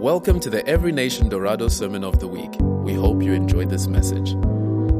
Welcome to the Every Nation Dorado Sermon of the Week. We hope you enjoyed this message.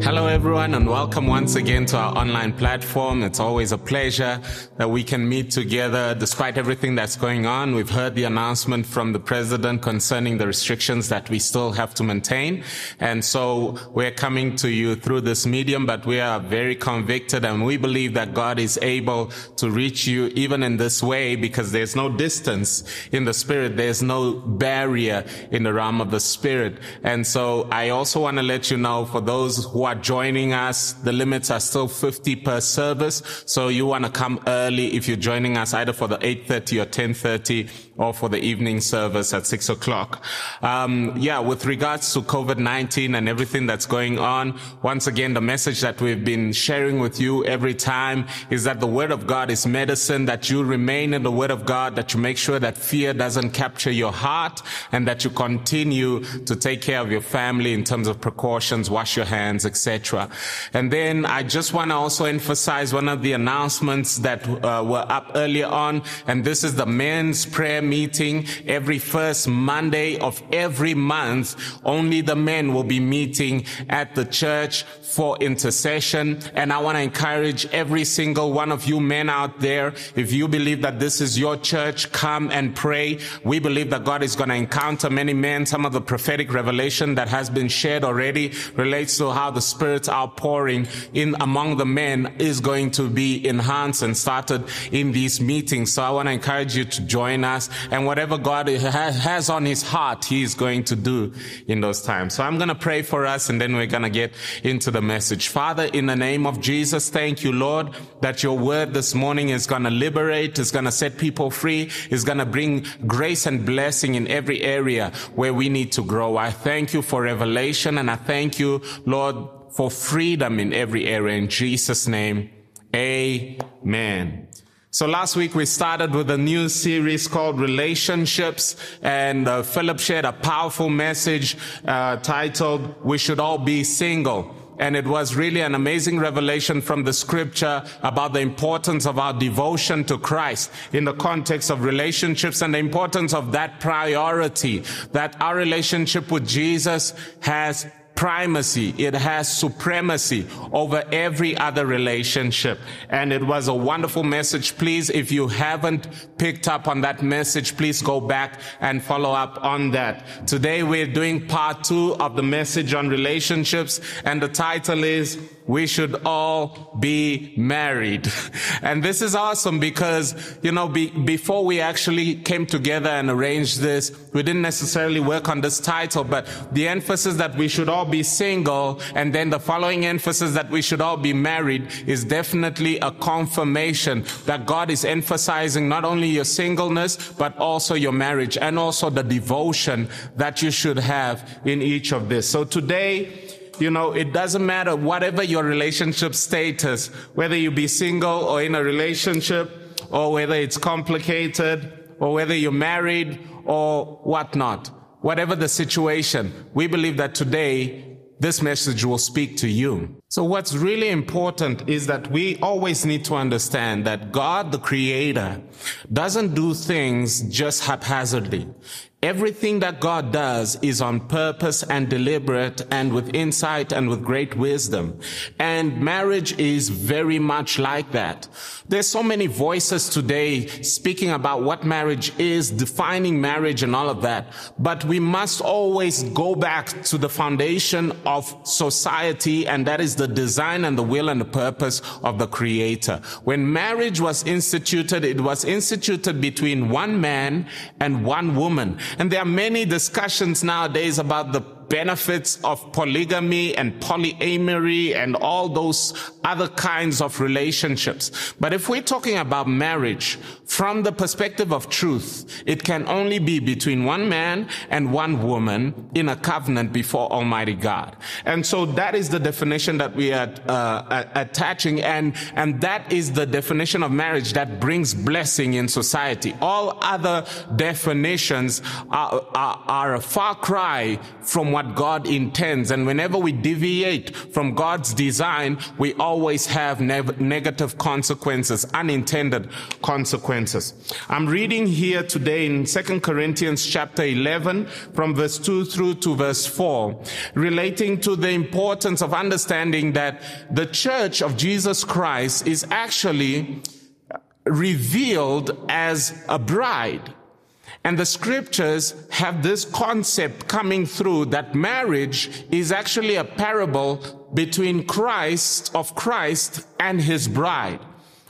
Hello, everyone, and welcome once again to our online platform. It's always a pleasure that we can meet together despite everything that's going on. We've heard the announcement from the president concerning the restrictions that we still have to maintain. And so we're coming to you through this medium, but we are very convicted and we believe that God is able to reach you even in this way because there's no distance in the spirit. There's no barrier in the realm of the spirit. And so I also want to let you know for those who are joining us, the limits are still 50 per service. So you want to come early if you're joining us either for the 8.30 or 10.30 or for the evening service at six o'clock. Um, yeah, with regards to COVID-19 and everything that's going on, once again, the message that we've been sharing with you every time is that the word of God is medicine, that you remain in the word of God, that you make sure that fear doesn't capture your heart and that you continue to take care of your family in terms of precautions, wash your hands, etc. And then I just want to also emphasize one of the announcements that uh, were up earlier on, and this is the men's prayer meeting every first Monday of every month. Only the men will be meeting at the church for intercession. And I want to encourage every single one of you men out there. If you believe that this is your church, come and pray. We believe that God is going to encounter many men. Some of the prophetic revelation that has been shared already relates to how the spirits outpouring in among the men is going to be enhanced and started in these meetings. So I want to encourage you to join us and whatever God has on his heart, he is going to do in those times. So I'm going to pray for us and then we're going to get into the message. Father, in the name of Jesus, thank you, Lord, that your word this morning is going to liberate, is going to set people free, is going to bring grace and blessing in every area where we need to grow. I thank you for revelation and I thank you, Lord, for freedom in every area. In Jesus' name, amen. So last week we started with a new series called Relationships and uh, Philip shared a powerful message uh, titled We Should All Be Single. And it was really an amazing revelation from the scripture about the importance of our devotion to Christ in the context of relationships and the importance of that priority that our relationship with Jesus has primacy. It has supremacy over every other relationship. And it was a wonderful message. Please, if you haven't picked up on that message, please go back and follow up on that. Today we're doing part two of the message on relationships and the title is we should all be married. And this is awesome because, you know, be, before we actually came together and arranged this, we didn't necessarily work on this title, but the emphasis that we should all be single and then the following emphasis that we should all be married is definitely a confirmation that God is emphasizing not only your singleness, but also your marriage and also the devotion that you should have in each of this. So today, you know, it doesn't matter whatever your relationship status, whether you be single or in a relationship, or whether it's complicated, or whether you're married or whatnot. Whatever the situation, we believe that today this message will speak to you. So what's really important is that we always need to understand that God, the creator, doesn't do things just haphazardly. Everything that God does is on purpose and deliberate and with insight and with great wisdom. And marriage is very much like that. There's so many voices today speaking about what marriage is, defining marriage and all of that. But we must always go back to the foundation of society and that is the design and the will and the purpose of the creator. When marriage was instituted, it was instituted between one man and one woman. And there are many discussions nowadays about the benefits of polygamy and polyamory and all those other kinds of relationships. But if we're talking about marriage from the perspective of truth, it can only be between one man and one woman in a covenant before Almighty God. And so that is the definition that we are uh, attaching and, and that is the definition of marriage that brings blessing in society. All other definitions are, are, are a far cry from what what God intends. And whenever we deviate from God's design, we always have ne- negative consequences, unintended consequences. I'm reading here today in 2 Corinthians chapter 11 from verse 2 through to verse 4, relating to the importance of understanding that the church of Jesus Christ is actually revealed as a bride. And the scriptures have this concept coming through that marriage is actually a parable between Christ, of Christ and his bride.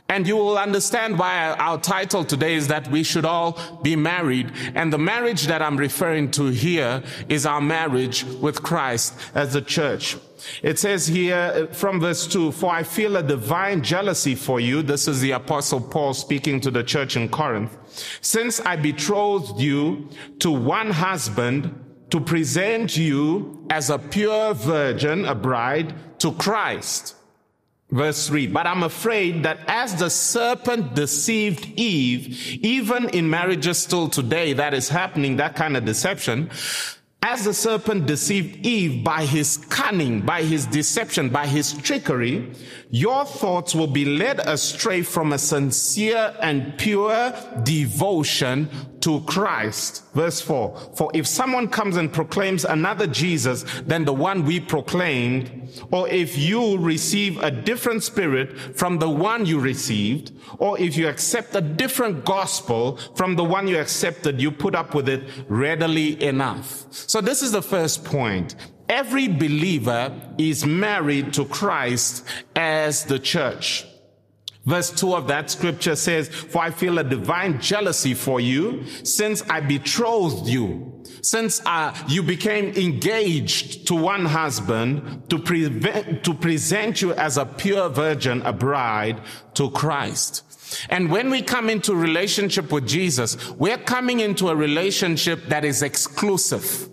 And you will understand why our title today is that we should all be married. And the marriage that I'm referring to here is our marriage with Christ as the church. It says here uh, from verse 2, For I feel a divine jealousy for you. This is the apostle Paul speaking to the church in Corinth. Since I betrothed you to one husband to present you as a pure virgin, a bride to Christ. Verse 3, but I'm afraid that as the serpent deceived Eve, even in marriages still today, that is happening, that kind of deception, as the serpent deceived Eve by his cunning, by his deception, by his trickery, your thoughts will be led astray from a sincere and pure devotion to Christ. Verse 4. For if someone comes and proclaims another Jesus than the one we proclaimed, or if you receive a different spirit from the one you received, or if you accept a different gospel from the one you accepted, you put up with it readily enough. So this is the first point. Every believer is married to Christ as the church. Verse 2 of that scripture says, For I feel a divine jealousy for you since I betrothed you, since uh, you became engaged to one husband to, prevent, to present you as a pure virgin, a bride to Christ. And when we come into relationship with Jesus, we're coming into a relationship that is exclusive.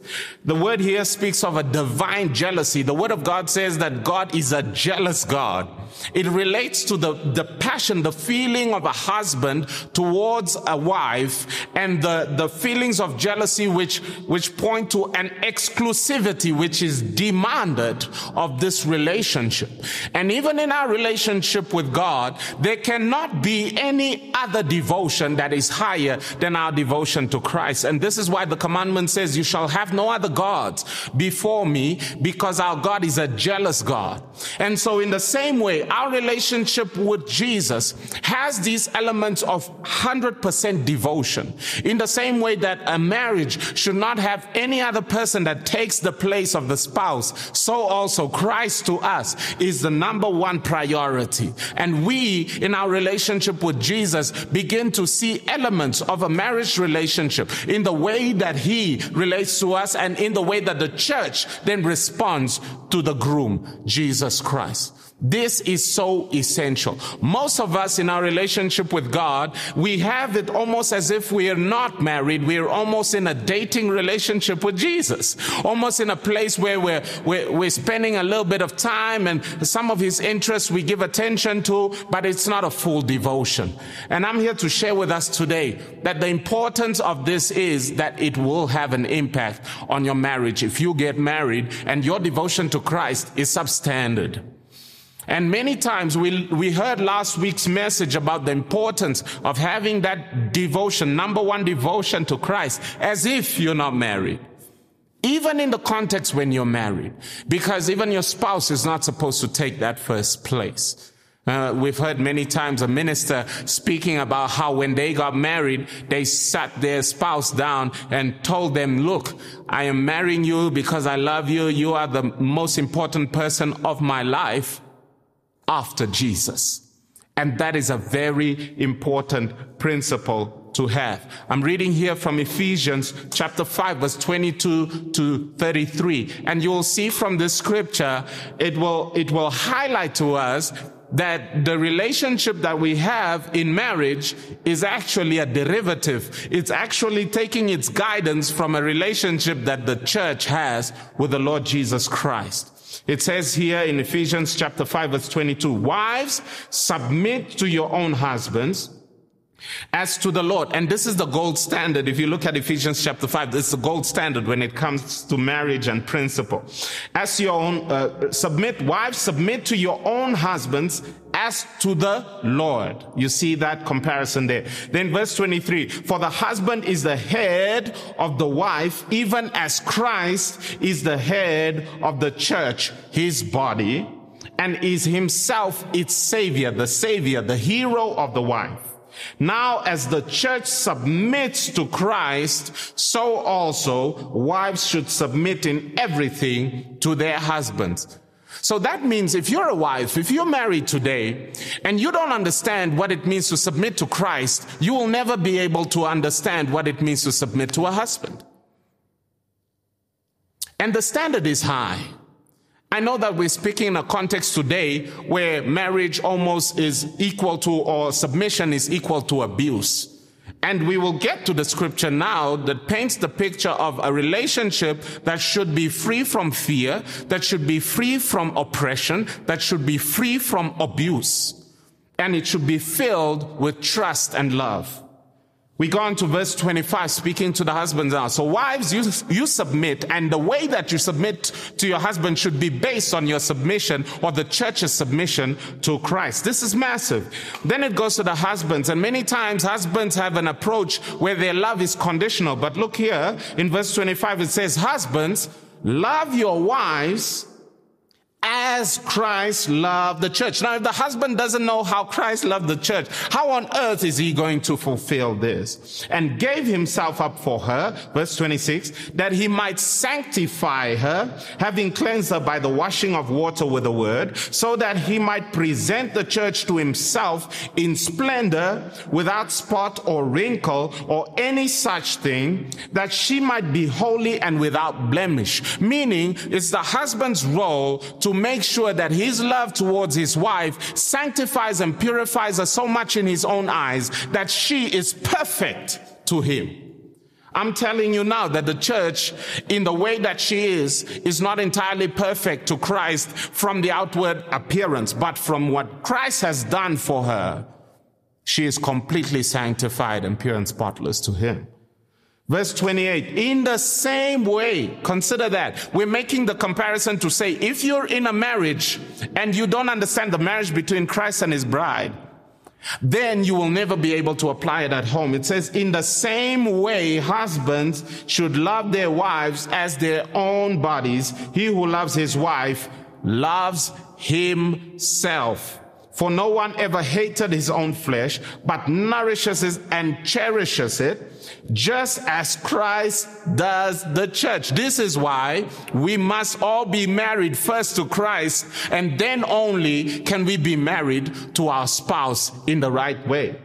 The word here speaks of a divine jealousy. The word of God says that God is a jealous God. It relates to the, the passion, the feeling of a husband towards a wife and the, the feelings of jealousy which, which point to an exclusivity which is demanded of this relationship. And even in our relationship with God, there cannot be any other devotion that is higher than our devotion to Christ. And this is why the commandment says, you shall have no other gods before me because our God is a jealous God. And so in the same way, our relationship with Jesus has these elements of 100% devotion. In the same way that a marriage should not have any other person that takes the place of the spouse, so also Christ to us is the number one priority. And we, in our relationship with Jesus, begin to see elements of a marriage relationship in the way that he relates to us and in the way that the church then responds to the groom, Jesus Christ. This is so essential. Most of us in our relationship with God, we have it almost as if we are not married. We're almost in a dating relationship with Jesus. Almost in a place where we're, we're, we're spending a little bit of time and some of his interests we give attention to, but it's not a full devotion. And I'm here to share with us today that the importance of this is that it will have an impact on your marriage if you get married and your devotion to Christ is substandard. And many times we, we heard last week's message about the importance of having that devotion, number one devotion to Christ, as if you're not married. Even in the context when you're married, because even your spouse is not supposed to take that first place. Uh, we've heard many times a minister speaking about how when they got married, they sat their spouse down and told them, look, I am marrying you because I love you. You are the most important person of my life after Jesus. And that is a very important principle to have. I'm reading here from Ephesians chapter 5 verse 22 to 33. And you will see from this scripture, it will, it will highlight to us that the relationship that we have in marriage is actually a derivative. It's actually taking its guidance from a relationship that the church has with the Lord Jesus Christ. It says here in Ephesians chapter 5 verse 22, wives, submit to your own husbands As to the Lord, and this is the gold standard. If you look at Ephesians chapter 5, this is the gold standard when it comes to marriage and principle. As your own, uh, submit, wives, submit to your own husbands as to the Lord. You see that comparison there. Then verse 23, for the husband is the head of the wife, even as Christ is the head of the church, his body, and is himself its savior, the savior, the hero of the wife. Now, as the church submits to Christ, so also wives should submit in everything to their husbands. So that means if you're a wife, if you're married today, and you don't understand what it means to submit to Christ, you will never be able to understand what it means to submit to a husband. And the standard is high. I know that we're speaking in a context today where marriage almost is equal to, or submission is equal to abuse. And we will get to the scripture now that paints the picture of a relationship that should be free from fear, that should be free from oppression, that should be free from abuse. And it should be filled with trust and love. We go on to verse 25, speaking to the husbands now. So wives, you, you submit, and the way that you submit to your husband should be based on your submission or the church's submission to Christ. This is massive. Then it goes to the husbands, and many times husbands have an approach where their love is conditional. But look here, in verse 25, it says, husbands, love your wives as Christ loved the church. Now, if the husband doesn't know how Christ loved the church, how on earth is he going to fulfill this? And gave himself up for her, verse 26, that he might sanctify her, having cleansed her by the washing of water with the word, so that he might present the church to himself in splendor, without spot or wrinkle or any such thing, that she might be holy and without blemish. Meaning, it's the husband's role to make sure that his love towards his wife sanctifies and purifies her so much in his own eyes that she is perfect to him. I'm telling you now that the church, in the way that she is, is not entirely perfect to Christ from the outward appearance, but from what Christ has done for her. She is completely sanctified and pure and spotless to him. Verse 28, in the same way, consider that. We're making the comparison to say, if you're in a marriage and you don't understand the marriage between Christ and his bride, then you will never be able to apply it at home. It says, in the same way, husbands should love their wives as their own bodies. He who loves his wife loves himself. For no one ever hated his own flesh, but nourishes it and cherishes it just as Christ does the church. This is why we must all be married first to Christ, and then only can we be married to our spouse in the right way.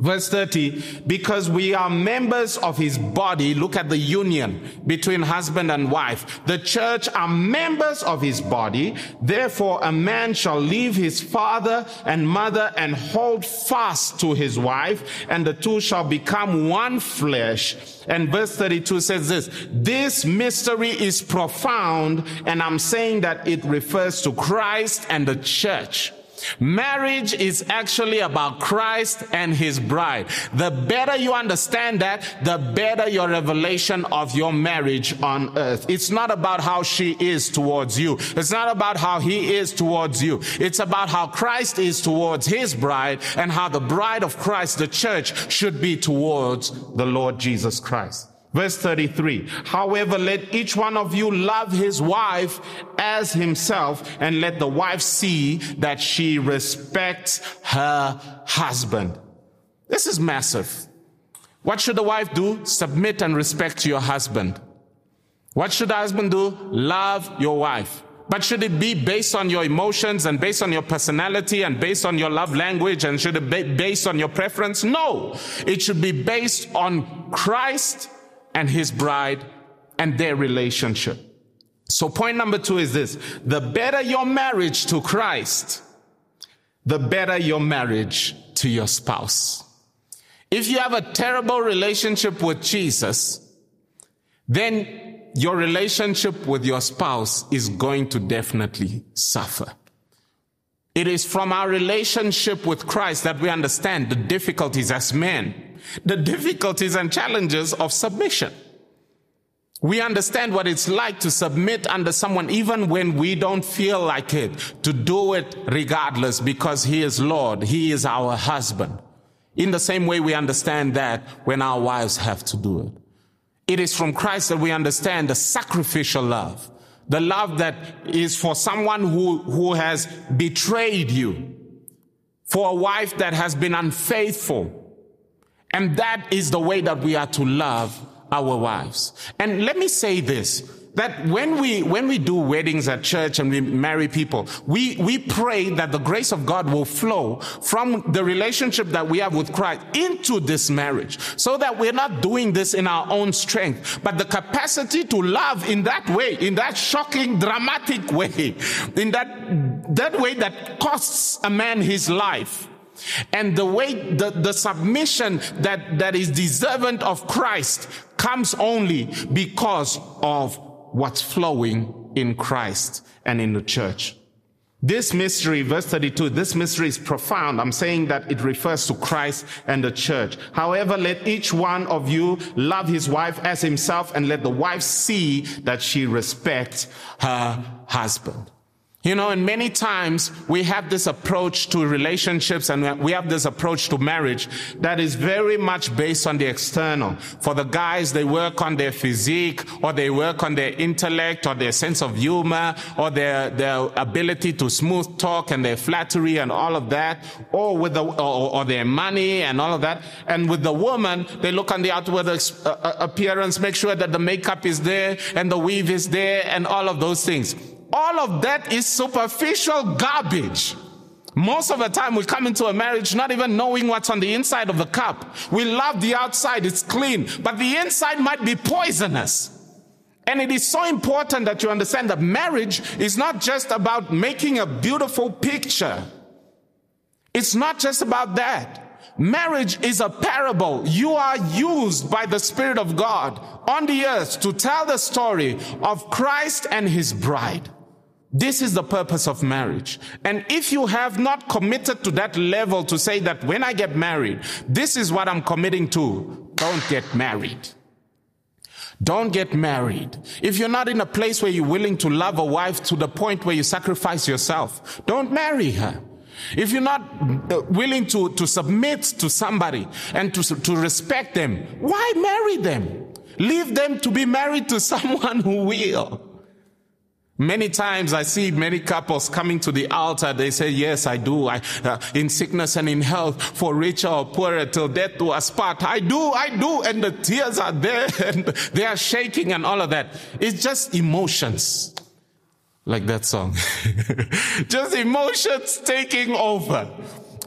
Verse 30, because we are members of his body, look at the union between husband and wife. The church are members of his body. Therefore, a man shall leave his father and mother and hold fast to his wife, and the two shall become one flesh. And verse 32 says this, this mystery is profound, and I'm saying that it refers to Christ and the church. Marriage is actually about Christ and his bride. The better you understand that, the better your revelation of your marriage on earth. It's not about how she is towards you. It's not about how he is towards you. It's about how Christ is towards his bride and how the bride of Christ, the church, should be towards the Lord Jesus Christ. Verse 33. However, let each one of you love his wife as himself and let the wife see that she respects her husband. This is massive. What should the wife do? Submit and respect your husband. What should the husband do? Love your wife. But should it be based on your emotions and based on your personality and based on your love language and should it be based on your preference? No. It should be based on Christ and his bride and their relationship. So point number two is this. The better your marriage to Christ, the better your marriage to your spouse. If you have a terrible relationship with Jesus, then your relationship with your spouse is going to definitely suffer. It is from our relationship with Christ that we understand the difficulties as men, the difficulties and challenges of submission. We understand what it's like to submit under someone even when we don't feel like it, to do it regardless because He is Lord. He is our husband. In the same way we understand that when our wives have to do it. It is from Christ that we understand the sacrificial love. The love that is for someone who, who has betrayed you. For a wife that has been unfaithful. And that is the way that we are to love our wives. And let me say this that when we when we do weddings at church and we marry people we we pray that the grace of god will flow from the relationship that we have with christ into this marriage so that we're not doing this in our own strength but the capacity to love in that way in that shocking dramatic way in that that way that costs a man his life and the way the, the submission that, that is deserving of Christ comes only because of what's flowing in Christ and in the church. This mystery, verse 32, this mystery is profound. I'm saying that it refers to Christ and the church. However, let each one of you love his wife as himself and let the wife see that she respects her husband. You know, and many times we have this approach to relationships and we have this approach to marriage that is very much based on the external. For the guys, they work on their physique or they work on their intellect or their sense of humor or their, their ability to smooth talk and their flattery and all of that or with the, or, or their money and all of that. And with the woman, they look on the outward uh, uh, appearance, make sure that the makeup is there and the weave is there and all of those things all of that is superficial garbage. Most of the time we come into a marriage not even knowing what's on the inside of the cup. We love the outside, it's clean, but the inside might be poisonous. And it is so important that you understand that marriage is not just about making a beautiful picture. It's not just about that. Marriage is a parable. You are used by the Spirit of God on the earth to tell the story of Christ and His bride. This is the purpose of marriage. And if you have not committed to that level to say that when I get married, this is what I'm committing to, don't get married. Don't get married. If you're not in a place where you're willing to love a wife to the point where you sacrifice yourself, don't marry her. If you're not uh, willing to, to submit to somebody and to, to respect them, why marry them? Leave them to be married to someone who will. Many times I see many couples coming to the altar. They say, yes, I do. I, uh, in sickness and in health, for richer or poorer, till death do us part. I do, I do. And the tears are there and they are shaking and all of that. It's just emotions. Like that song. just emotions taking over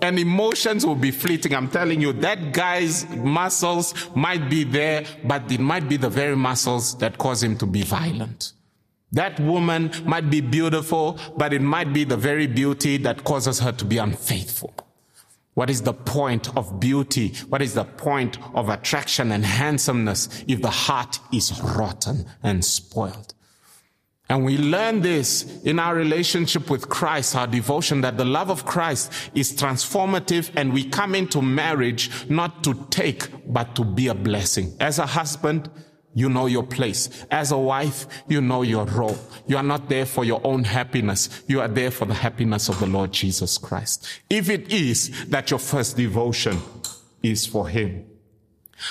and emotions will be fleeting. I'm telling you, that guy's muscles might be there, but it might be the very muscles that cause him to be violent. That woman might be beautiful, but it might be the very beauty that causes her to be unfaithful. What is the point of beauty? What is the point of attraction and handsomeness if the heart is rotten and spoiled? And we learn this in our relationship with Christ, our devotion that the love of Christ is transformative and we come into marriage not to take, but to be a blessing. As a husband, you know your place. As a wife, you know your role. You are not there for your own happiness. You are there for the happiness of the Lord Jesus Christ. If it is that your first devotion is for Him.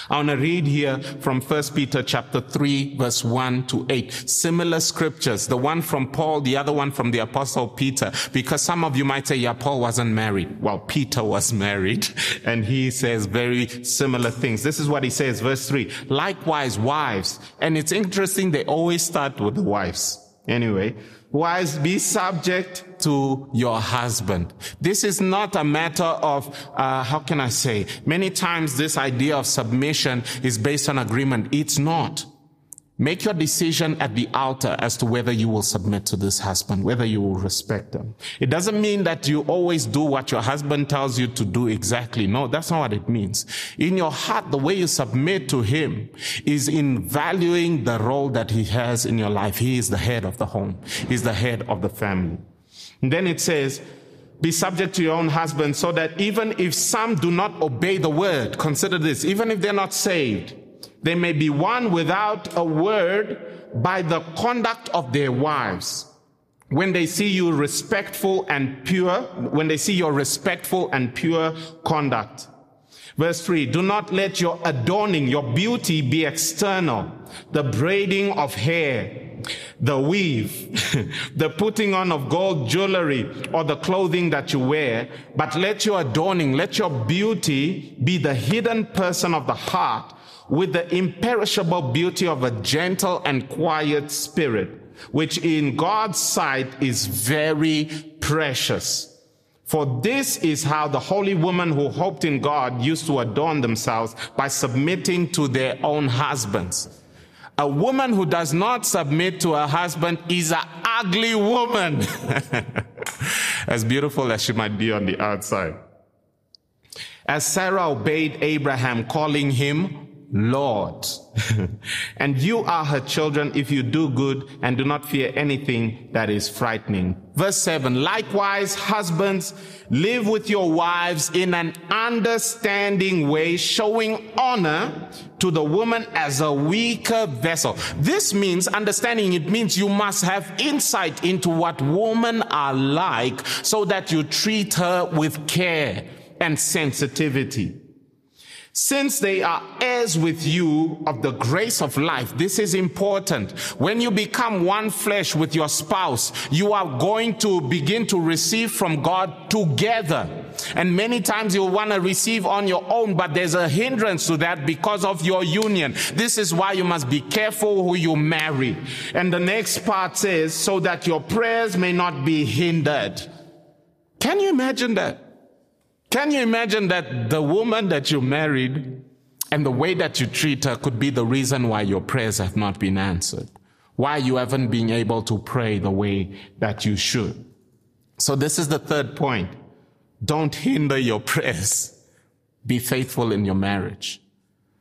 I want to read here from 1 Peter chapter 3 verse 1 to 8. Similar scriptures. The one from Paul, the other one from the apostle Peter. Because some of you might say, yeah, Paul wasn't married. Well, Peter was married and he says very similar things. This is what he says, verse 3. Likewise, wives. And it's interesting, they always start with the wives. Anyway, Wives, be subject to your husband. This is not a matter of, uh, how can I say? Many times this idea of submission is based on agreement. It's not. Make your decision at the altar as to whether you will submit to this husband, whether you will respect them. It doesn't mean that you always do what your husband tells you to do exactly. No, that's not what it means. In your heart, the way you submit to him is in valuing the role that he has in your life. He is the head of the home. He's the head of the family. And then it says, Be subject to your own husband so that even if some do not obey the word, consider this, even if they're not saved, they may be won without a word by the conduct of their wives. When they see you respectful and pure, when they see your respectful and pure conduct. Verse 3 Do not let your adorning, your beauty be external, the braiding of hair, the weave, the putting on of gold jewelry, or the clothing that you wear, but let your adorning, let your beauty be the hidden person of the heart with the imperishable beauty of a gentle and quiet spirit, which in God's sight is very precious. For this is how the holy women who hoped in God used to adorn themselves by submitting to their own husbands. A woman who does not submit to her husband is an ugly woman. as beautiful as she might be on the outside. As Sarah obeyed Abraham, calling him Lord. and you are her children if you do good and do not fear anything that is frightening. Verse 7 Likewise, husbands, live with your wives in an understanding way, showing honor to the woman as a weaker vessel. This means understanding, it means you must have insight into what women are like so that you treat her with care and sensitivity. Since they are heirs with you of the grace of life, this is important. When you become one flesh with your spouse, you are going to begin to receive from God together. And many times you'll want to receive on your own, but there's a hindrance to that because of your union. This is why you must be careful who you marry. And the next part says, so that your prayers may not be hindered. Can you imagine that? Can you imagine that the woman that you married and the way that you treat her could be the reason why your prayers have not been answered? Why you haven't been able to pray the way that you should? So this is the third point. Don't hinder your prayers. Be faithful in your marriage.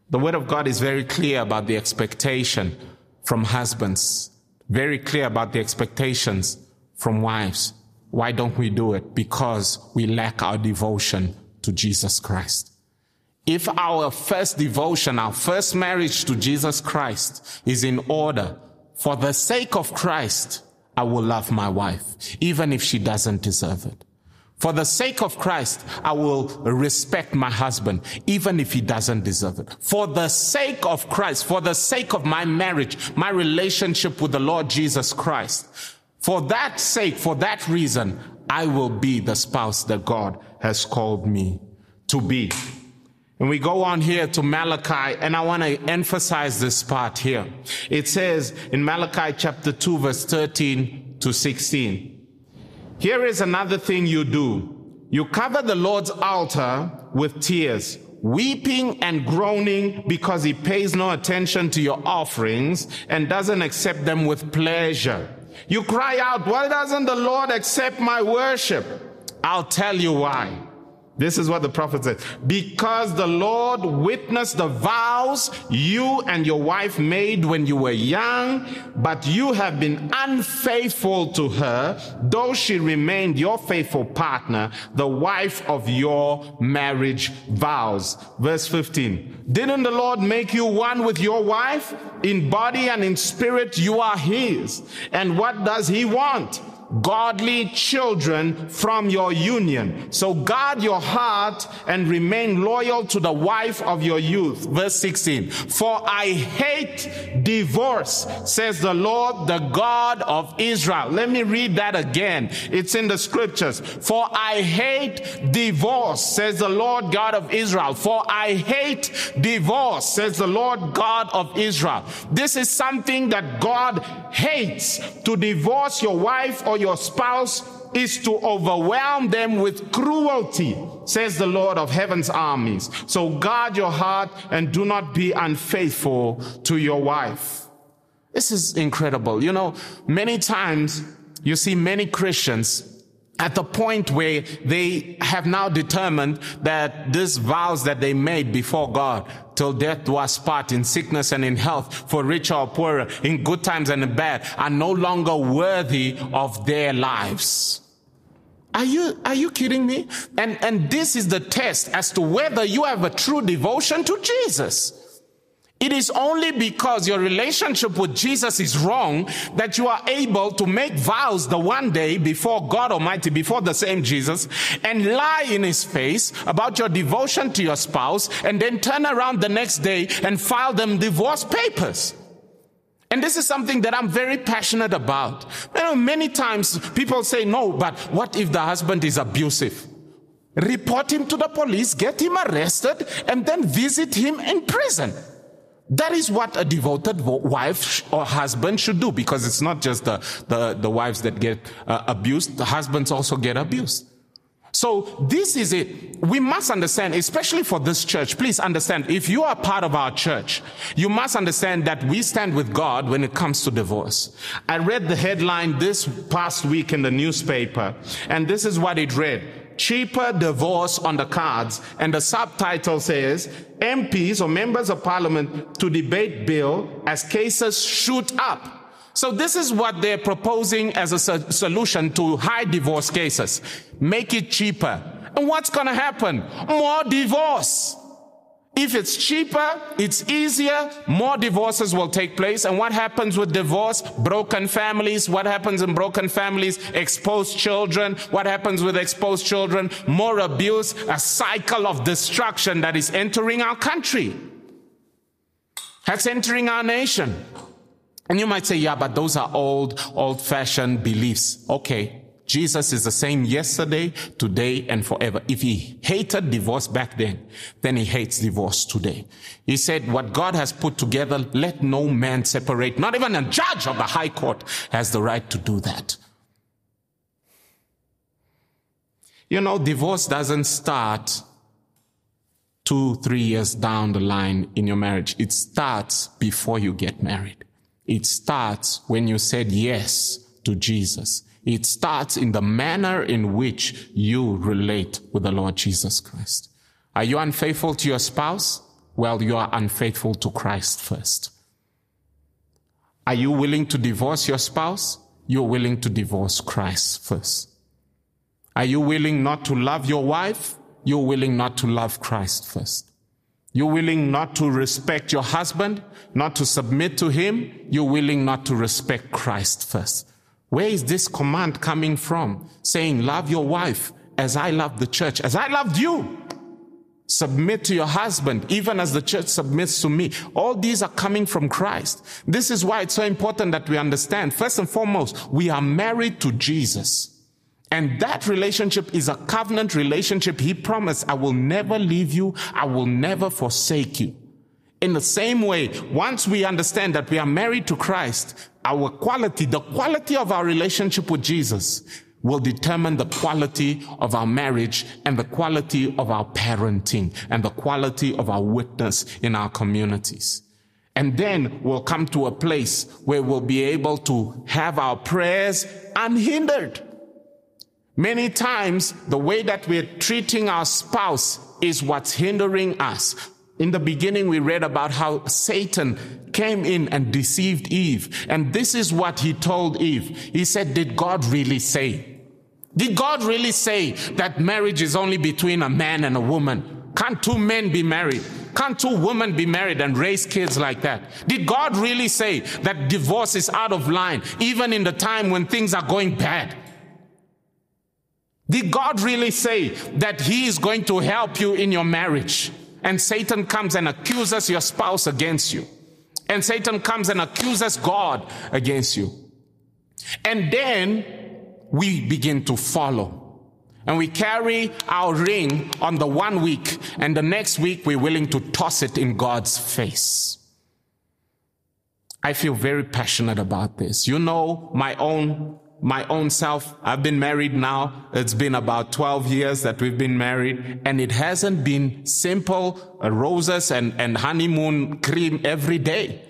The word of God is very clear about the expectation from husbands, very clear about the expectations from wives. Why don't we do it? Because we lack our devotion to Jesus Christ. If our first devotion, our first marriage to Jesus Christ is in order, for the sake of Christ, I will love my wife, even if she doesn't deserve it. For the sake of Christ, I will respect my husband, even if he doesn't deserve it. For the sake of Christ, for the sake of my marriage, my relationship with the Lord Jesus Christ, for that sake, for that reason, I will be the spouse that God has called me to be. And we go on here to Malachi, and I want to emphasize this part here. It says in Malachi chapter 2, verse 13 to 16. Here is another thing you do. You cover the Lord's altar with tears, weeping and groaning because he pays no attention to your offerings and doesn't accept them with pleasure. You cry out, why doesn't the Lord accept my worship? I'll tell you why. This is what the prophet said. Because the Lord witnessed the vows you and your wife made when you were young, but you have been unfaithful to her, though she remained your faithful partner, the wife of your marriage vows. Verse 15. Didn't the Lord make you one with your wife? In body and in spirit, you are his. And what does he want? Godly children from your union. So guard your heart and remain loyal to the wife of your youth. Verse 16. For I hate divorce, says the Lord, the God of Israel. Let me read that again. It's in the scriptures. For I hate divorce, says the Lord God of Israel. For I hate divorce, says the Lord God of Israel. This is something that God hates to divorce your wife or your spouse is to overwhelm them with cruelty, says the Lord of heaven's armies. So guard your heart and do not be unfaithful to your wife. This is incredible. You know, many times you see many Christians at the point where they have now determined that these vows that they made before God till death do us part in sickness and in health for richer or poorer in good times and in bad are no longer worthy of their lives. Are you, are you kidding me? And, and this is the test as to whether you have a true devotion to Jesus. It is only because your relationship with Jesus is wrong that you are able to make vows the one day before God Almighty, before the same Jesus, and lie in his face about your devotion to your spouse, and then turn around the next day and file them divorce papers. And this is something that I'm very passionate about. You know, many times people say, no, but what if the husband is abusive? Report him to the police, get him arrested, and then visit him in prison. That is what a devoted wife or husband should do because it's not just the, the, the wives that get uh, abused, the husbands also get abused. So this is it. We must understand, especially for this church, please understand, if you are part of our church, you must understand that we stand with God when it comes to divorce. I read the headline this past week in the newspaper, and this is what it read cheaper divorce on the cards. And the subtitle says, MPs or members of parliament to debate bill as cases shoot up. So this is what they're proposing as a so- solution to high divorce cases. Make it cheaper. And what's going to happen? More divorce. If it's cheaper, it's easier, more divorces will take place. And what happens with divorce? Broken families. What happens in broken families? Exposed children. What happens with exposed children? More abuse, a cycle of destruction that is entering our country. That's entering our nation. And you might say, yeah, but those are old, old fashioned beliefs. Okay. Jesus is the same yesterday, today, and forever. If he hated divorce back then, then he hates divorce today. He said, what God has put together, let no man separate. Not even a judge of the high court has the right to do that. You know, divorce doesn't start two, three years down the line in your marriage. It starts before you get married. It starts when you said yes to Jesus. It starts in the manner in which you relate with the Lord Jesus Christ. Are you unfaithful to your spouse? Well, you are unfaithful to Christ first. Are you willing to divorce your spouse? You're willing to divorce Christ first. Are you willing not to love your wife? You're willing not to love Christ first. You're willing not to respect your husband, not to submit to him. You're willing not to respect Christ first. Where is this command coming from? Saying, love your wife as I love the church, as I loved you. Submit to your husband, even as the church submits to me. All these are coming from Christ. This is why it's so important that we understand. First and foremost, we are married to Jesus. And that relationship is a covenant relationship. He promised, I will never leave you. I will never forsake you. In the same way, once we understand that we are married to Christ, our quality, the quality of our relationship with Jesus will determine the quality of our marriage and the quality of our parenting and the quality of our witness in our communities. And then we'll come to a place where we'll be able to have our prayers unhindered. Many times, the way that we're treating our spouse is what's hindering us. In the beginning, we read about how Satan came in and deceived Eve. And this is what he told Eve. He said, did God really say? Did God really say that marriage is only between a man and a woman? Can't two men be married? Can't two women be married and raise kids like that? Did God really say that divorce is out of line, even in the time when things are going bad? Did God really say that He is going to help you in your marriage? And Satan comes and accuses your spouse against you. And Satan comes and accuses God against you. And then we begin to follow. And we carry our ring on the one week, and the next week we're willing to toss it in God's face. I feel very passionate about this. You know, my own my own self. I've been married now. It's been about 12 years that we've been married and it hasn't been simple uh, roses and, and honeymoon cream every day.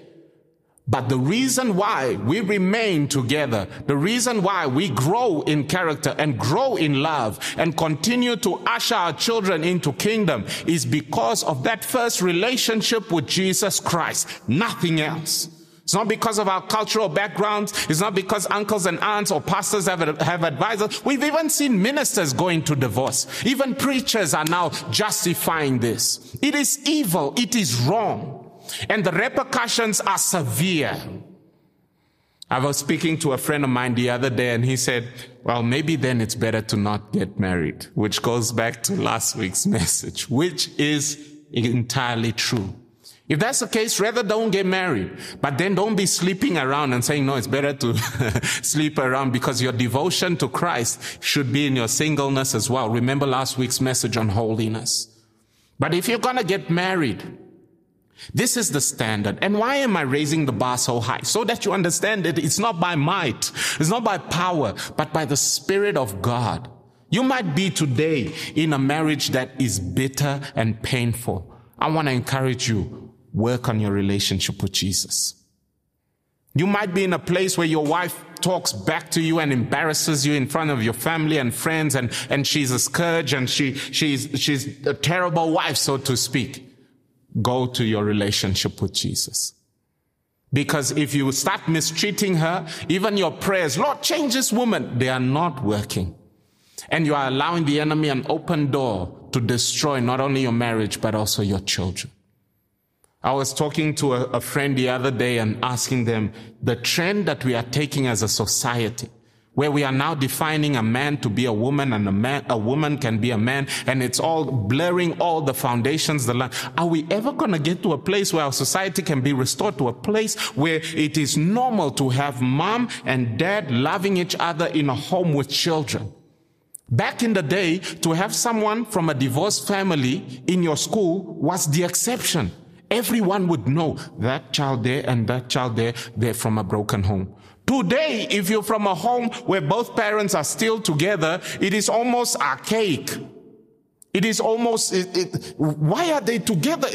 But the reason why we remain together, the reason why we grow in character and grow in love and continue to usher our children into kingdom is because of that first relationship with Jesus Christ. Nothing else. It's not because of our cultural backgrounds. It's not because uncles and aunts or pastors have, have advised us. We've even seen ministers going to divorce. Even preachers are now justifying this. It is evil. It is wrong. And the repercussions are severe. I was speaking to a friend of mine the other day and he said, well, maybe then it's better to not get married, which goes back to last week's message, which is entirely true. If that's the case, rather don't get married. But then don't be sleeping around and saying, no, it's better to sleep around because your devotion to Christ should be in your singleness as well. Remember last week's message on holiness. But if you're gonna get married, this is the standard. And why am I raising the bar so high? So that you understand that it's not by might, it's not by power, but by the Spirit of God. You might be today in a marriage that is bitter and painful. I want to encourage you work on your relationship with Jesus. You might be in a place where your wife talks back to you and embarrasses you in front of your family and friends and, and she's a scourge and she, she's, she's a terrible wife, so to speak. Go to your relationship with Jesus. Because if you start mistreating her, even your prayers, Lord, change this woman, they are not working. And you are allowing the enemy an open door to destroy not only your marriage, but also your children. I was talking to a, a, friend the other day and asking them the trend that we are taking as a society, where we are now defining a man to be a woman and a man, a woman can be a man, and it's all blurring all the foundations, the line. Are we ever going to get to a place where our society can be restored to a place where it is normal to have mom and dad loving each other in a home with children? Back in the day, to have someone from a divorced family in your school was the exception. Everyone would know that child there and that child there, they're from a broken home. Today, if you're from a home where both parents are still together, it is almost archaic. It is almost, it, it, why are they together?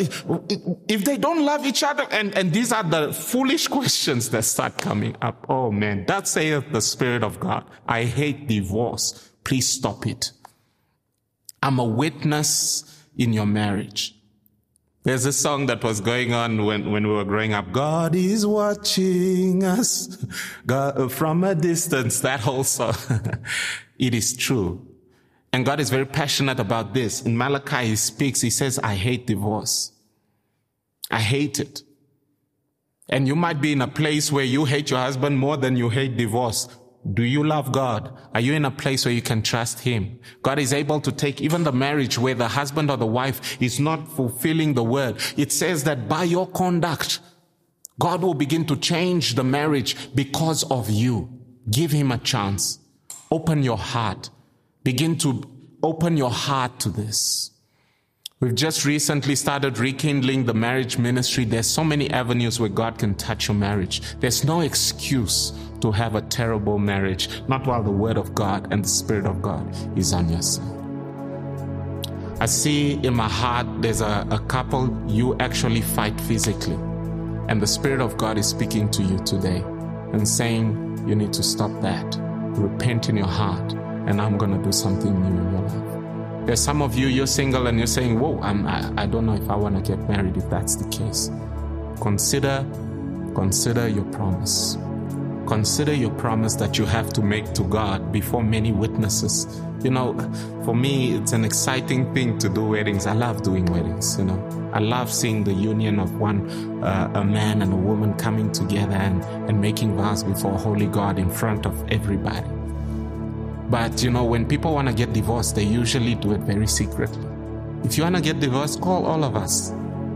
If they don't love each other, and, and these are the foolish questions that start coming up. Oh man, that saith the Spirit of God. I hate divorce. Please stop it. I'm a witness in your marriage. There's a song that was going on when, when we were growing up. God is watching us God, from a distance. That whole song. it is true. And God is very passionate about this. In Malachi, he speaks, he says, I hate divorce. I hate it. And you might be in a place where you hate your husband more than you hate divorce. Do you love God? Are you in a place where you can trust Him? God is able to take even the marriage where the husband or the wife is not fulfilling the word. It says that by your conduct, God will begin to change the marriage because of you. Give Him a chance. Open your heart. Begin to open your heart to this. We've just recently started rekindling the marriage ministry. There's so many avenues where God can touch your marriage. There's no excuse to have a terrible marriage, not while the Word of God and the Spirit of God is on your side. I see in my heart there's a, a couple you actually fight physically, and the Spirit of God is speaking to you today and saying, You need to stop that. Repent in your heart, and I'm going to do something new in your life. There's some of you, you're single and you're saying, Whoa, I'm, I, I don't know if I want to get married if that's the case. Consider, consider your promise. Consider your promise that you have to make to God before many witnesses. You know, for me, it's an exciting thing to do weddings. I love doing weddings, you know. I love seeing the union of one, uh, a man and a woman coming together and, and making vows before holy God in front of everybody. But, you know, when people want to get divorced, they usually do it very secretly. If you want to get divorced, call all of us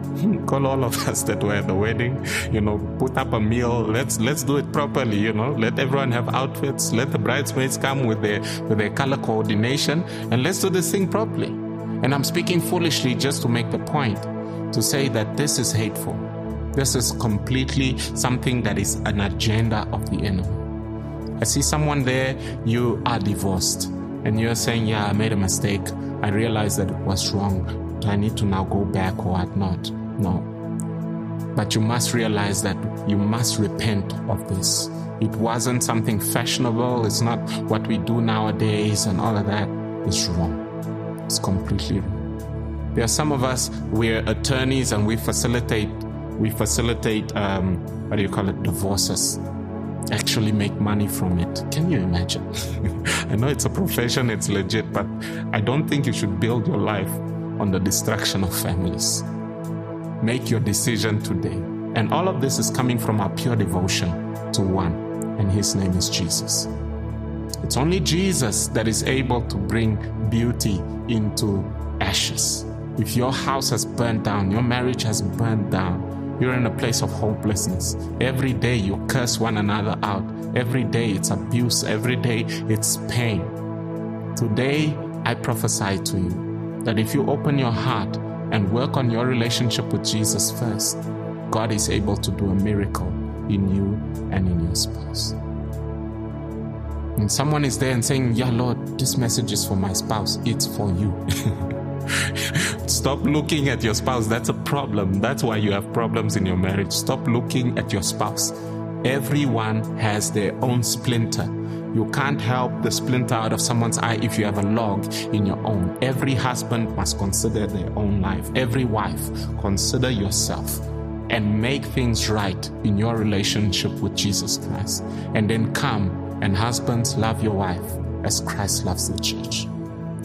call all of us that were at the wedding, you know, put up a meal. Let's let's do it properly, you know. Let everyone have outfits. Let the bridesmaids come with their with their color coordination, and let's do this thing properly. And I'm speaking foolishly just to make the point to say that this is hateful. This is completely something that is an agenda of the enemy. I see someone there, you are divorced, and you're saying, Yeah, I made a mistake. I realized that it was wrong. Do I need to now go back or what not? No. But you must realize that you must repent of this. It wasn't something fashionable. It's not what we do nowadays and all of that. It's wrong. It's completely wrong. There are some of us, we're attorneys and we facilitate We facilitate, um, what do you call it, divorces. Actually, make money from it. Can you imagine? I know it's a profession, it's legit, but I don't think you should build your life on the destruction of families. Make your decision today. And all of this is coming from our pure devotion to one, and his name is Jesus. It's only Jesus that is able to bring beauty into ashes. If your house has burned down, your marriage has burned down, you're in a place of hopelessness. Every day you curse one another out. Every day it's abuse. Every day it's pain. Today I prophesy to you that if you open your heart and work on your relationship with Jesus first, God is able to do a miracle in you and in your spouse. And someone is there and saying, Yeah, Lord, this message is for my spouse, it's for you. Stop looking at your spouse. That's a problem. That's why you have problems in your marriage. Stop looking at your spouse. Everyone has their own splinter. You can't help the splinter out of someone's eye if you have a log in your own. Every husband must consider their own life. Every wife, consider yourself and make things right in your relationship with Jesus Christ. And then come and husbands love your wife as Christ loves the church.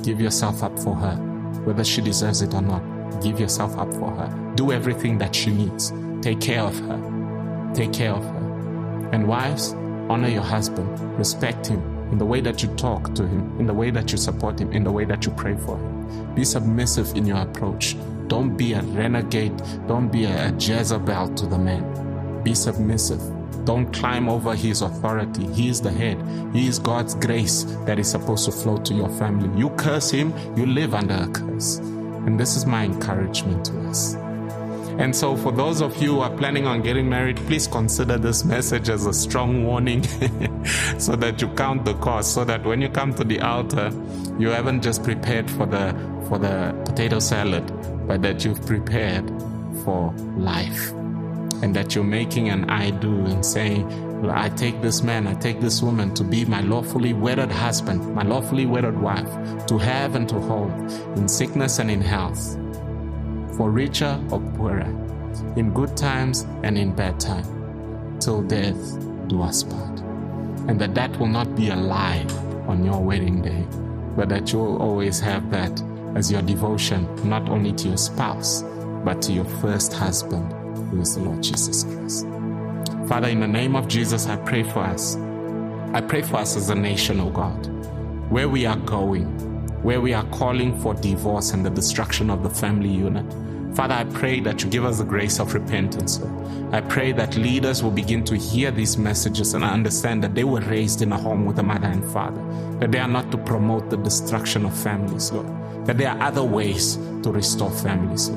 Give yourself up for her, whether she deserves it or not. Give yourself up for her. Do everything that she needs. Take care of her. Take care of her. And wives, honor your husband. Respect him in the way that you talk to him, in the way that you support him, in the way that you pray for him. Be submissive in your approach. Don't be a renegade. Don't be a, Jezebel to the man. Be submissive. Don't climb over his authority. He is the head. He is God's grace that is supposed to flow to your family. You curse him, you live under a curse. And this is my encouragement to us. And so, for those of you who are planning on getting married, please consider this message as a strong warning so that you count the cost, so that when you come to the altar, you haven't just prepared for the, for the potato salad, but that you've prepared for life. And that you're making an I do and saying, I take this man, I take this woman to be my lawfully wedded husband, my lawfully wedded wife, to have and to hold in sickness and in health, for richer or poorer, in good times and in bad time, till death do us part. And that that will not be a lie on your wedding day, but that you will always have that as your devotion, not only to your spouse, but to your first husband, who is the Lord Jesus Christ. Father, in the name of Jesus, I pray for us. I pray for us as a nation, O oh God, where we are going, where we are calling for divorce and the destruction of the family unit. Father, I pray that you give us the grace of repentance. I pray that leaders will begin to hear these messages and understand that they were raised in a home with a mother and father, that they are not to promote the destruction of families, Lord that there are other ways to restore families.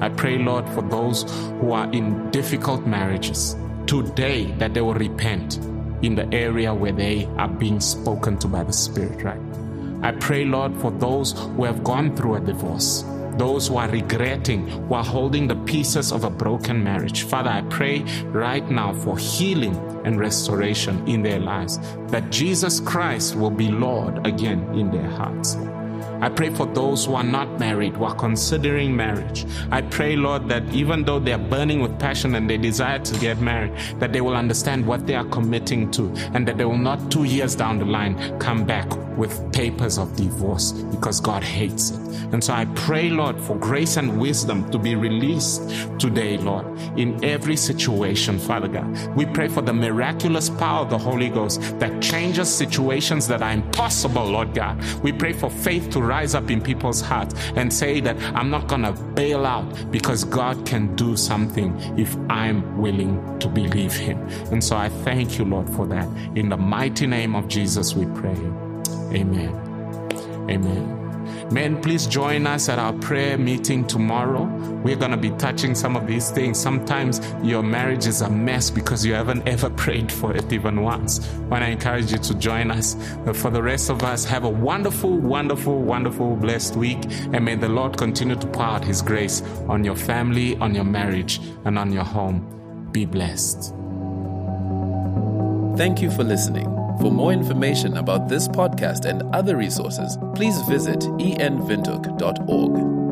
I pray, Lord, for those who are in difficult marriages today that they will repent in the area where they are being spoken to by the Spirit right I pray, Lord, for those who have gone through a divorce, those who are regretting, who are holding the pieces of a broken marriage. Father, I pray right now for healing and restoration in their lives, that Jesus Christ will be Lord again in their hearts. I pray for those who are not married, who are considering marriage. I pray, Lord, that even though they are burning with passion and they desire to get married, that they will understand what they are committing to and that they will not two years down the line come back with papers of divorce because God hates it. And so I pray, Lord, for grace and wisdom to be released today, Lord, in every situation, Father God. We pray for the miraculous power of the Holy Ghost that changes situations that are impossible, Lord God. We pray for faith to rise up in people's hearts and say that I'm not going to bail out because God can do something if I'm willing to believe Him. And so I thank you, Lord, for that. In the mighty name of Jesus, we pray. Amen. Amen. Men, please join us at our prayer meeting tomorrow. We're going to be touching some of these things. Sometimes your marriage is a mess because you haven't ever prayed for it even once. I want to encourage you to join us. But for the rest of us, have a wonderful, wonderful, wonderful, blessed week. And may the Lord continue to pour out His grace on your family, on your marriage, and on your home. Be blessed. Thank you for listening. For more information about this podcast and other resources, please visit envindhoek.org.